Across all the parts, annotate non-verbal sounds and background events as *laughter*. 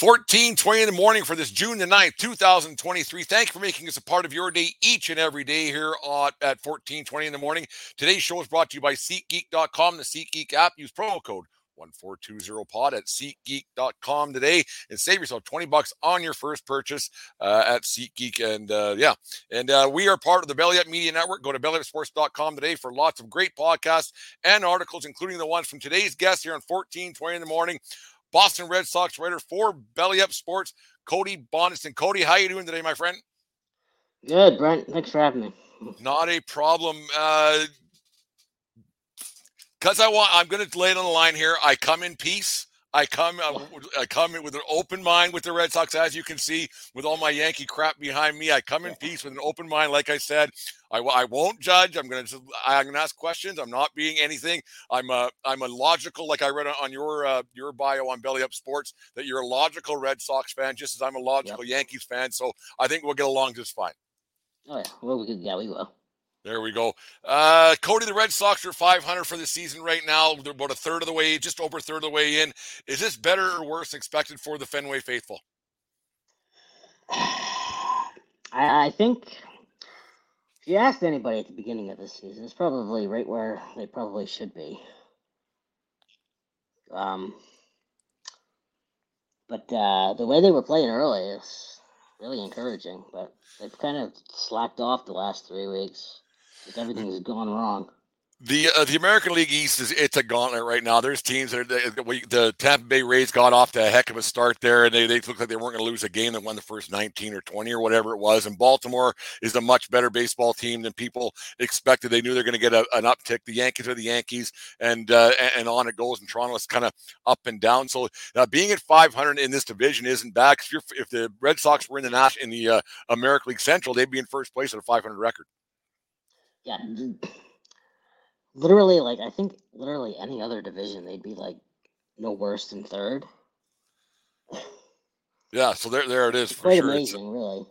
1420 in the morning for this June the 9th, 2023. Thank you for making us a part of your day each and every day here on, at 1420 in the morning. Today's show is brought to you by SeatGeek.com, the SeatGeek app. Use promo code 1420pod at SeatGeek.com today and save yourself 20 bucks on your first purchase uh, at SeatGeek. And uh, yeah, and uh, we are part of the Belly Up Media Network. Go to bellyupsports.com today for lots of great podcasts and articles, including the ones from today's guest here on 1420 in the morning. Boston Red Sox writer for Belly Up Sports, Cody Bondeson. Cody, how you doing today, my friend? Good, Brent. Thanks for having me. Not a problem. Uh, because I want, I'm going to lay it on the line here. I come in peace. I come, uh, I come in with an open mind with the Red Sox, as you can see, with all my Yankee crap behind me. I come in peace with an open mind. Like I said, I, I won't judge. I'm going to, I'm to ask questions. I'm not being anything. I'm a, I'm a logical, like I read on your, uh, your bio on Belly Up Sports, that you're a logical Red Sox fan, just as I'm a logical yep. Yankees fan. So I think we'll get along just fine. Oh yeah, well, we yeah, we will. There we go. Uh, Cody, the Red Sox are 500 for the season right now. They're about a third of the way, just over a third of the way in. Is this better or worse expected for the Fenway faithful? *sighs* I think if you asked anybody at the beginning of the season, it's probably right where they probably should be. Um, but uh, the way they were playing early is really encouraging. But they've kind of slacked off the last three weeks. Like everything has gone wrong. The uh, the American League East is it's a gauntlet right now. There's teams that are the, the Tampa Bay Rays got off to a heck of a start there, and they, they looked like they weren't going to lose a game that won the first 19 or 20 or whatever it was. And Baltimore is a much better baseball team than people expected. They knew they're going to get a, an uptick. The Yankees are the Yankees, and uh, and on it goes. And Toronto is kind of up and down. So uh, being at 500 in this division isn't bad. If, if the Red Sox were in the Nash in the uh, American League Central, they'd be in first place at a 500 record. Yeah *clears throat* literally like I think literally any other division they'd be like no worse than third. Yeah, so there there it is. It's quite sure. amazing, it's, really.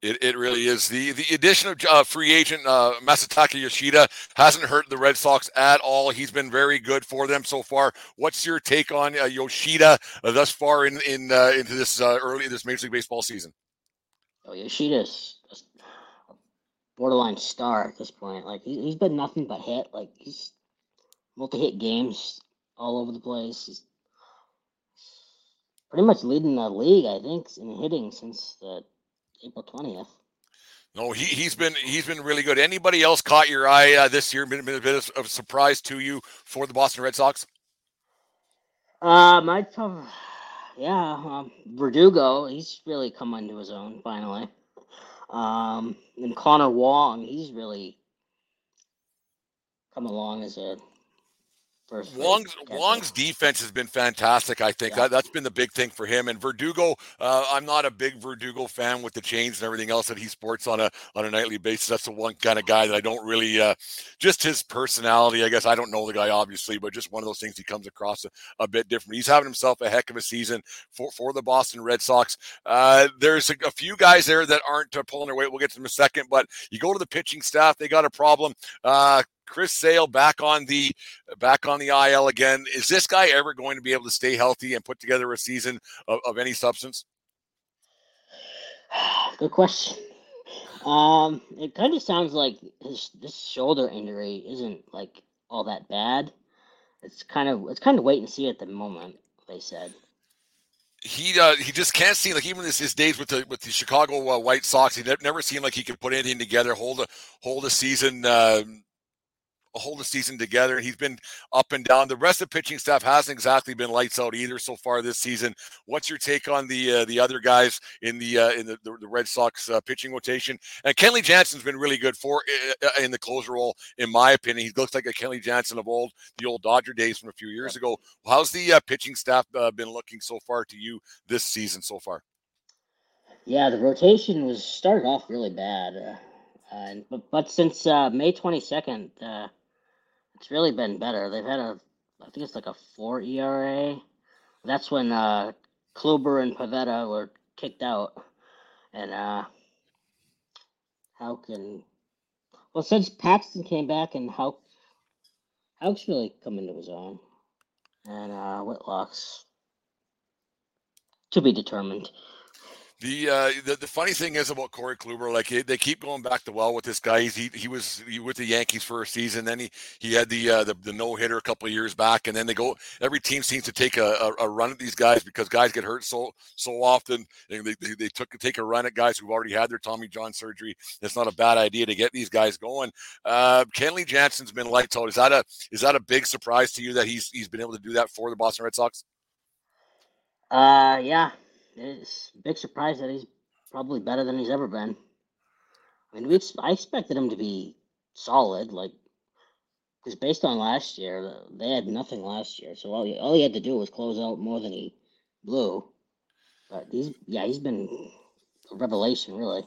It, it really is. The the addition of uh, free agent uh, Masataka Yoshida hasn't hurt the Red Sox at all. He's been very good for them so far. What's your take on uh, Yoshida uh, thus far in in uh, into this uh, early this Major League Baseball season? Oh, Yoshida's borderline star at this point. Like he, has been nothing but hit. Like he's multi-hit games all over the place. He's pretty much leading the league, I think, in hitting since the April twentieth. No, he he's been he's been really good. Anybody else caught your eye uh, this year? Been, been a bit of a surprise to you for the Boston Red Sox? Uh, my yeah, um, Verdugo. He's really come into his own finally. Um, and Connor Wong, he's really come along as a Wong's, Wong's defense has been fantastic. I think yeah. that, has been the big thing for him. And Verdugo, uh, I'm not a big Verdugo fan with the chains and everything else that he sports on a on a nightly basis. That's the one kind of guy that I don't really, uh, just his personality. I guess I don't know the guy obviously, but just one of those things he comes across a, a bit different. He's having himself a heck of a season for for the Boston Red Sox. Uh, there's a, a, few guys there that aren't uh, pulling their weight. We'll get to them in a second, but you go to the pitching staff, they got a problem. Chris Sale back on the back on the IL again. Is this guy ever going to be able to stay healthy and put together a season of, of any substance? *sighs* Good question. Um, it kind of sounds like his this shoulder injury isn't like all that bad. It's kind of it's kind of wait and see at the moment. They said he uh, he just can't seem like even his, his days with the with the Chicago uh, White Sox, he never seemed like he could put anything together, hold a hold a season. Uh, hold the season together, and he's been up and down. The rest of the pitching staff hasn't exactly been lights out either so far this season. What's your take on the uh, the other guys in the uh, in the, the, the, Red Sox uh, pitching rotation? And Kenley Jansen's been really good for uh, uh, in the closer role, in my opinion. He looks like a Kenley Jansen of old, the old Dodger days from a few years ago. How's the uh, pitching staff been looking so far to you this season so far? Yeah, the rotation was started off really bad. Uh, but, but since uh, May 22nd, uh, it's really been better. They've had a, I think it's like a four ERA. That's when uh, Kluber and Pivetta were kicked out, and uh, how can well since Paxton came back and how Houck's really come into his own, and uh, Whitlock's to be determined. The, uh, the the funny thing is about Corey Kluber, like they keep going back to well with this guy. He's, he he was he, with the Yankees for a season, then he he had the uh, the, the no hitter a couple of years back, and then they go. Every team seems to take a, a, a, run at these guys because guys get hurt so so often. They, they, they took take a run at guys who've already had their Tommy John surgery. It's not a bad idea to get these guys going. Uh, Kenley Jansen's been lights out. Is that a is that a big surprise to you that he's he's been able to do that for the Boston Red Sox? Uh, yeah, it's a big surprise that he's probably better than he's ever been. I mean, we I expected him to be solid, like because based on last year, uh, they had nothing last year, so all he, all he had to do was close out more than he blew. But he's yeah, he's been a revelation, really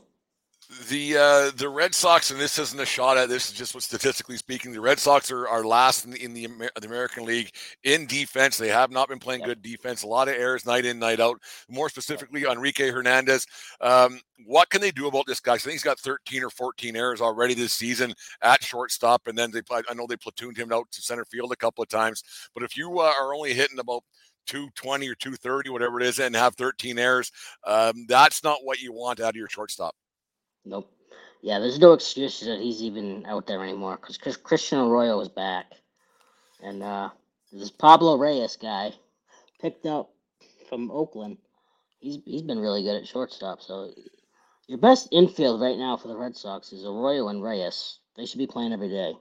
the uh, the Red Sox, and this isn't a shot at this is just what statistically speaking, the Red Sox are, are last in the, in the, Amer- the American League in defense. They have not been playing good defense. A lot of errors night in, night out. More specifically, Enrique Hernandez. Um, what can they do about this guy? I think he's got 13 or 14 errors already this season at shortstop, and then they I know they platooned him out to center field a couple of times. But if you uh, are only hitting about 220 or 230, whatever it is, and have 13 errors, um, that's not what you want out of your shortstop. Nope. Yeah, there's no excuse that he's even out there anymore because Christian Arroyo is back, and uh, this Pablo Reyes guy picked up from Oakland. He's he's been really good at shortstop. So your best infield right now for the Red Sox is Arroyo and Reyes. They should be playing every day.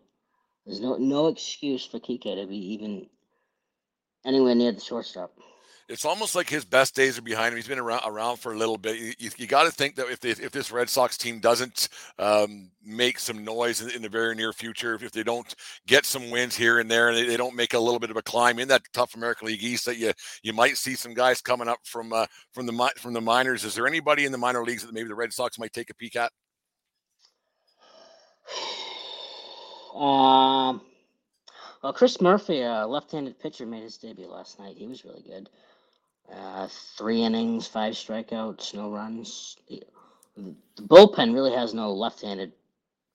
There's no no excuse for Kike to be even anywhere near the shortstop it's almost like his best days are behind him. He's been around around for a little bit. You, you got to think that if they, if this Red Sox team doesn't um, make some noise in, in, the very near future, if they don't get some wins here and there, and they, they, don't make a little bit of a climb in that tough American League East, that you you might see some guys coming up from uh, from the from the minors. Is there anybody in the minor leagues that maybe the Red Sox might take a peek at? *sighs* Um. Well, Chris Murphy, a left-handed pitcher, made his debut last night. He was really good. Uh, three innings, five strikeouts, no runs. The, the bullpen really has no left-handed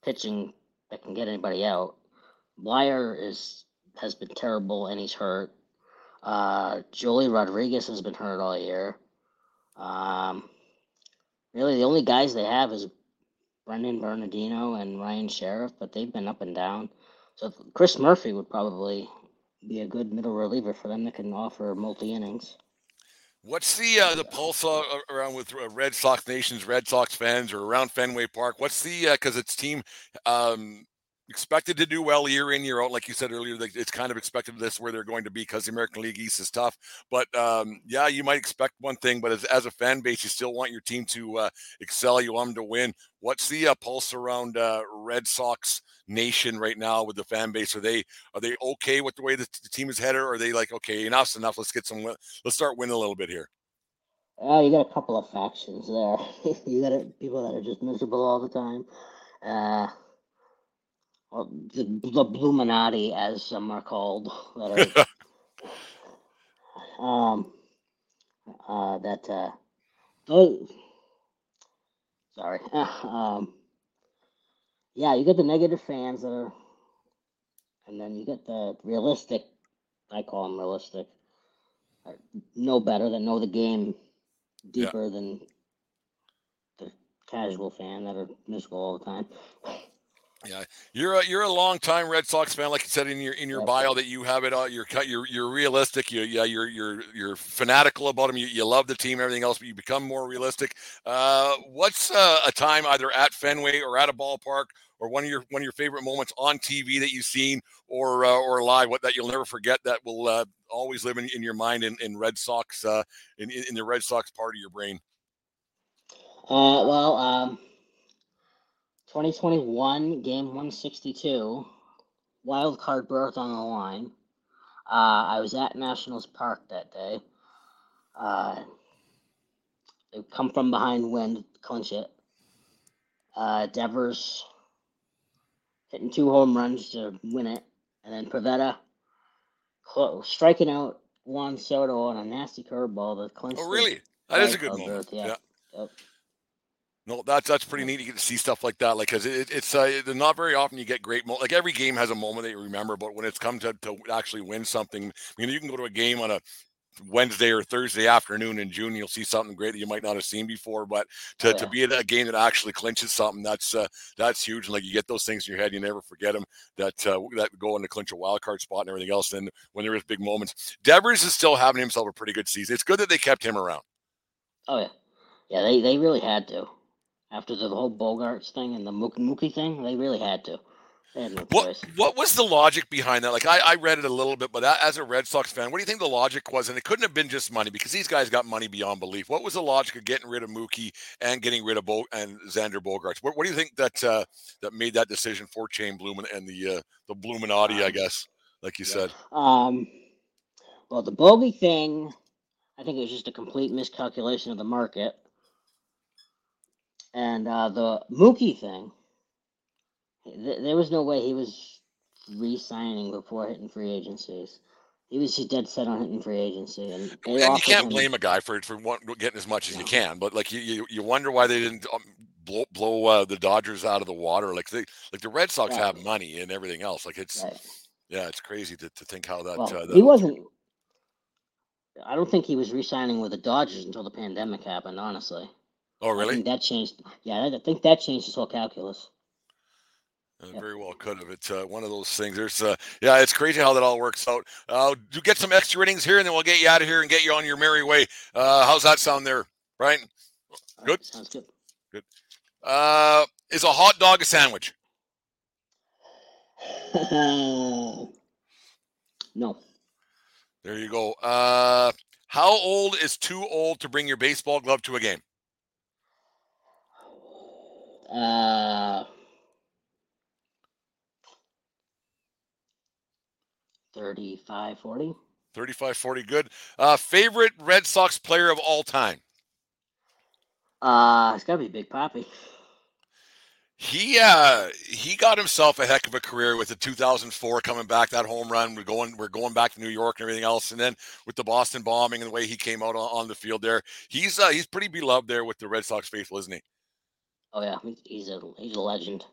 pitching that can get anybody out. Bleier is has been terrible and he's hurt. Uh, Joely Rodriguez has been hurt all year. Um, really, the only guys they have is Brennan Bernardino and Ryan Sherriff, but they've been up and down. So Chris Murphy would probably be a good middle reliever for them that can offer multi innings. What's the uh, the pulse around with uh, Red Sox nations, Red Sox fans, or around Fenway Park? What's the because uh, it's team um, expected to do well year in year out, like you said earlier. It's kind of expected this where they're going to be because the American League East is tough. But um, yeah, you might expect one thing, but as, as a fan base, you still want your team to uh, excel. You want them to win. What's the uh, pulse around uh, Red Sox nation right now with the fan base? Are they are they okay with the way the, the team is headed? Or are they like, okay, enough's enough. Let's get some. Let's start winning a little bit here. Oh, you got a couple of factions there. *laughs* you got people that are just miserable all the time. Uh, well, the, the Bluminati, as some are called, that are, *laughs* um, uh, that uh, oh, sorry. *laughs* um, yeah, you get the negative fans that are, and then you get the realistic. I call them realistic. Know better, than know the game deeper yeah. than the casual fan that are miserable all the time. Yeah, you're a you're a long time Red Sox fan, like you said in your in your bio that you have it all. You're you're you're realistic. You yeah, you're you're you're fanatical about them. You, you love the team, everything else, but you become more realistic. Uh, what's uh, a time either at Fenway or at a ballpark or one of your one of your favorite moments on TV that you've seen or uh, or live, what that you'll never forget that will uh, always live in, in your mind in, in Red Sox uh, in in the Red Sox part of your brain? Uh, well, um, 2021 game 162, wild card berth on the line. Uh, I was at Nationals Park that day. Uh, come from behind win, clinch it. Uh, Devers hitting two home runs to win it, and then Pivetta close, striking out Juan Soto on a nasty curveball that clinched. Oh, really? That is a good moment. Yeah. yeah. Yep. No, that's that's pretty neat to get to see stuff like that. Like, cause it, it's uh, not very often you get great. Mo- like every game has a moment that you remember, but when it's come to, to actually win something, I mean, you can go to a game on a Wednesday or Thursday afternoon in June, you'll see something great that you might not have seen before. But to, oh, yeah. to be at a game that actually clinches something, that's uh, that's huge. And like you get those things in your head, you never forget them. That uh, that go in to clinch a wild card spot and everything else. And when there is big moments, Devers is still having himself a pretty good season. It's good that they kept him around. Oh yeah, yeah. They they really had to after the whole Bogaerts thing and the Mookie thing. They really had to. No what what was the logic behind that? Like I, I read it a little bit, but as a Red Sox fan, what do you think the logic was? And it couldn't have been just money because these guys got money beyond belief. What was the logic of getting rid of Mookie and getting rid of Bo and Xander Bogaerts? What, what do you think that uh, that made that decision for Shane Bloom and the uh, the Bluminati, I um, guess, like you yeah. said? Um, well, the bogey thing, I think it was just a complete miscalculation of the market, and uh, the Mookie thing there was no way he was re-signing before hitting free agencies. He was just dead set on hitting free agency, and, and you can't him... blame a guy for for getting as much as no. you can. But like you, you, you wonder why they didn't um, blow blow uh, the Dodgers out of the water. Like they like the Red Sox right. have money and everything else. Like it's right. yeah, it's crazy to, to think how that, well, uh, that he wasn't. I don't think he was re-signing with the Dodgers until the pandemic happened. Honestly. Oh really? that changed. Yeah, I think that changed his whole calculus. Uh, very well could have. It's uh, one of those things. There's, uh, yeah, it's crazy how that all works out. Uh, do get some extra innings here, and then we'll get you out of here and get you on your merry way. Uh, how's that sound there, Brian? Good. Right, sounds good. Good. Uh, is a hot dog a sandwich? *laughs* no. There you go. Uh, how old is too old to bring your baseball glove to a game? Uh 35 40. 35 40, good. Uh, favorite Red Sox player of all time? Uh, it's got to be Big Papi. He uh he got himself a heck of a career with the 2004 coming back that home run. We're going we're going back to New York and everything else, and then with the Boston bombing and the way he came out on, on the field there, he's uh, he's pretty beloved there with the Red Sox faithful, isn't he? Oh yeah, he's a he's a legend.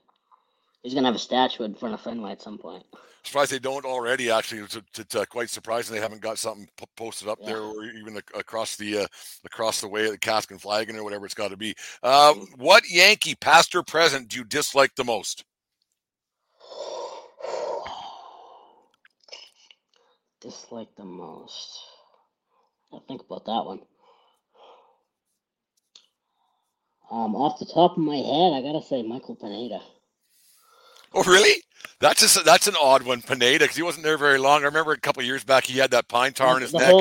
He's gonna have a statue in front of Fenway at some point. Surprised they don't already. Actually, it's, uh, quite surprising they haven't got something p- posted up yeah. there, or even across the uh, across the way, the cask and flagon, or whatever it's got to be. Uh, what Yankee, past or present, do you dislike the most? *sighs* dislike the most. I think about that one. Um, off the top of my head, I gotta say Michael Pineda. Oh, really? That's just that's an odd one, Pineda, because he wasn't there very long. I remember a couple years back he had that pine tar in his neck.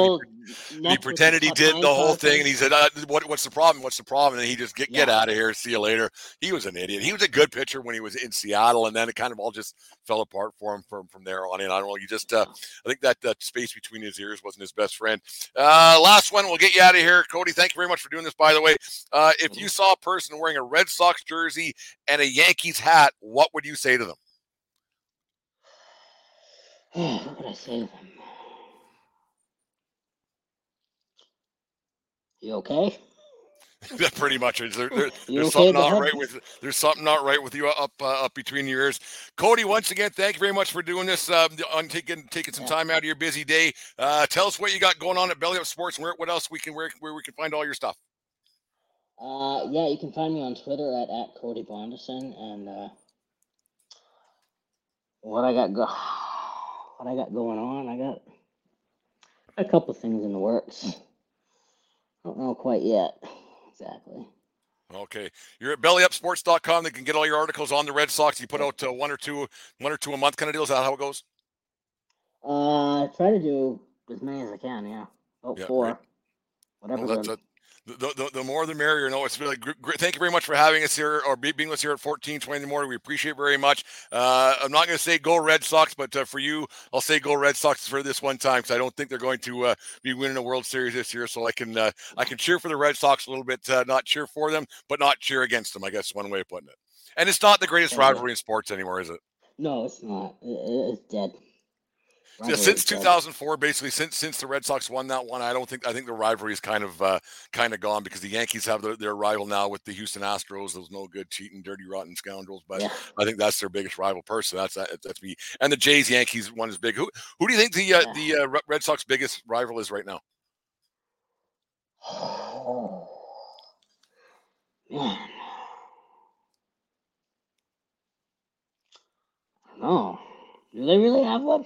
He, he pretended he did the whole thing, and he said, uh, what, "What's the problem? What's the problem?" And he just get yeah. get out of here. See you later. He was an idiot. He was a good pitcher when he was in Seattle, and then it kind of all just fell apart for him from from there on in. I don't know. You just uh, I think that that space between his ears wasn't his best friend. Uh, last one. We'll get you out of here, Cody. Thank you very much for doing this. By the way, uh, if you saw a person wearing a Red Sox jersey and a Yankees hat, what would you say to them? What could I say to them? You okay? *laughs* pretty much. There, there, there's okay something not right with there's something not right with you up uh, up between your ears. Cody, once again, thank you very much for doing this. Um, on taking taking some time out of your busy day. Uh, tell us what you got going on at Belly Up Sports and where what else we can where where we can find all your stuff. Uh, yeah, you can find me on Twitter at at Cody Bondeson and uh, what I got go what I got going on. I got a couple things in the works. I don't know quite yet exactly. Okay, you're at bellyupsports.com. They can get all your articles on the Red Sox. You put out uh, one or two, one or two a month kind of deal. Is that how it goes? Uh, I try to do as many as I can. Yeah, about yeah, four. Right. Whatever. Well, that's, the, the, the more the merrier. No, it's really great. Thank you very much for having us here or being with us here at 1420 in the morning. We appreciate very much. Uh, I'm not going to say go Red Sox, but uh, for you, I'll say go Red Sox for this one time because I don't think they're going to uh, be winning a World Series this year. So I can uh, I can cheer for the Red Sox a little bit, uh, not cheer for them, but not cheer against them. I guess one way of putting it. And it's not the greatest rivalry in sports anymore, is it? No, it's not. It's dead. Yeah, since 2004, basically since since the Red Sox won that one, I don't think I think the rivalry is kind of uh, kind of gone because the Yankees have their, their rival now with the Houston Astros. Those no good, cheating, dirty, rotten scoundrels. But yeah. I think that's their biggest rival person. That's that's me. And the Jays Yankees one is big. Who who do you think the uh, yeah. the uh, Red Sox biggest rival is right now? Oh. Man. No. Do they really have one?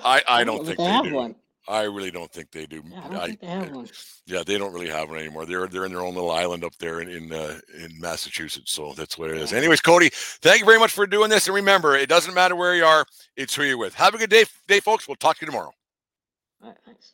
*laughs* I, I don't think they, have do. one. I really don't think they do. Yeah, I don't think they have one. Yeah, they don't really have one anymore. They're they're in their own little island up there in in, uh, in Massachusetts. So that's what it is. Anyways, Cody, thank you very much for doing this. And remember, it doesn't matter where you are; it's who you're with. Have a good day, day, folks. We'll talk to you tomorrow. All right, thanks.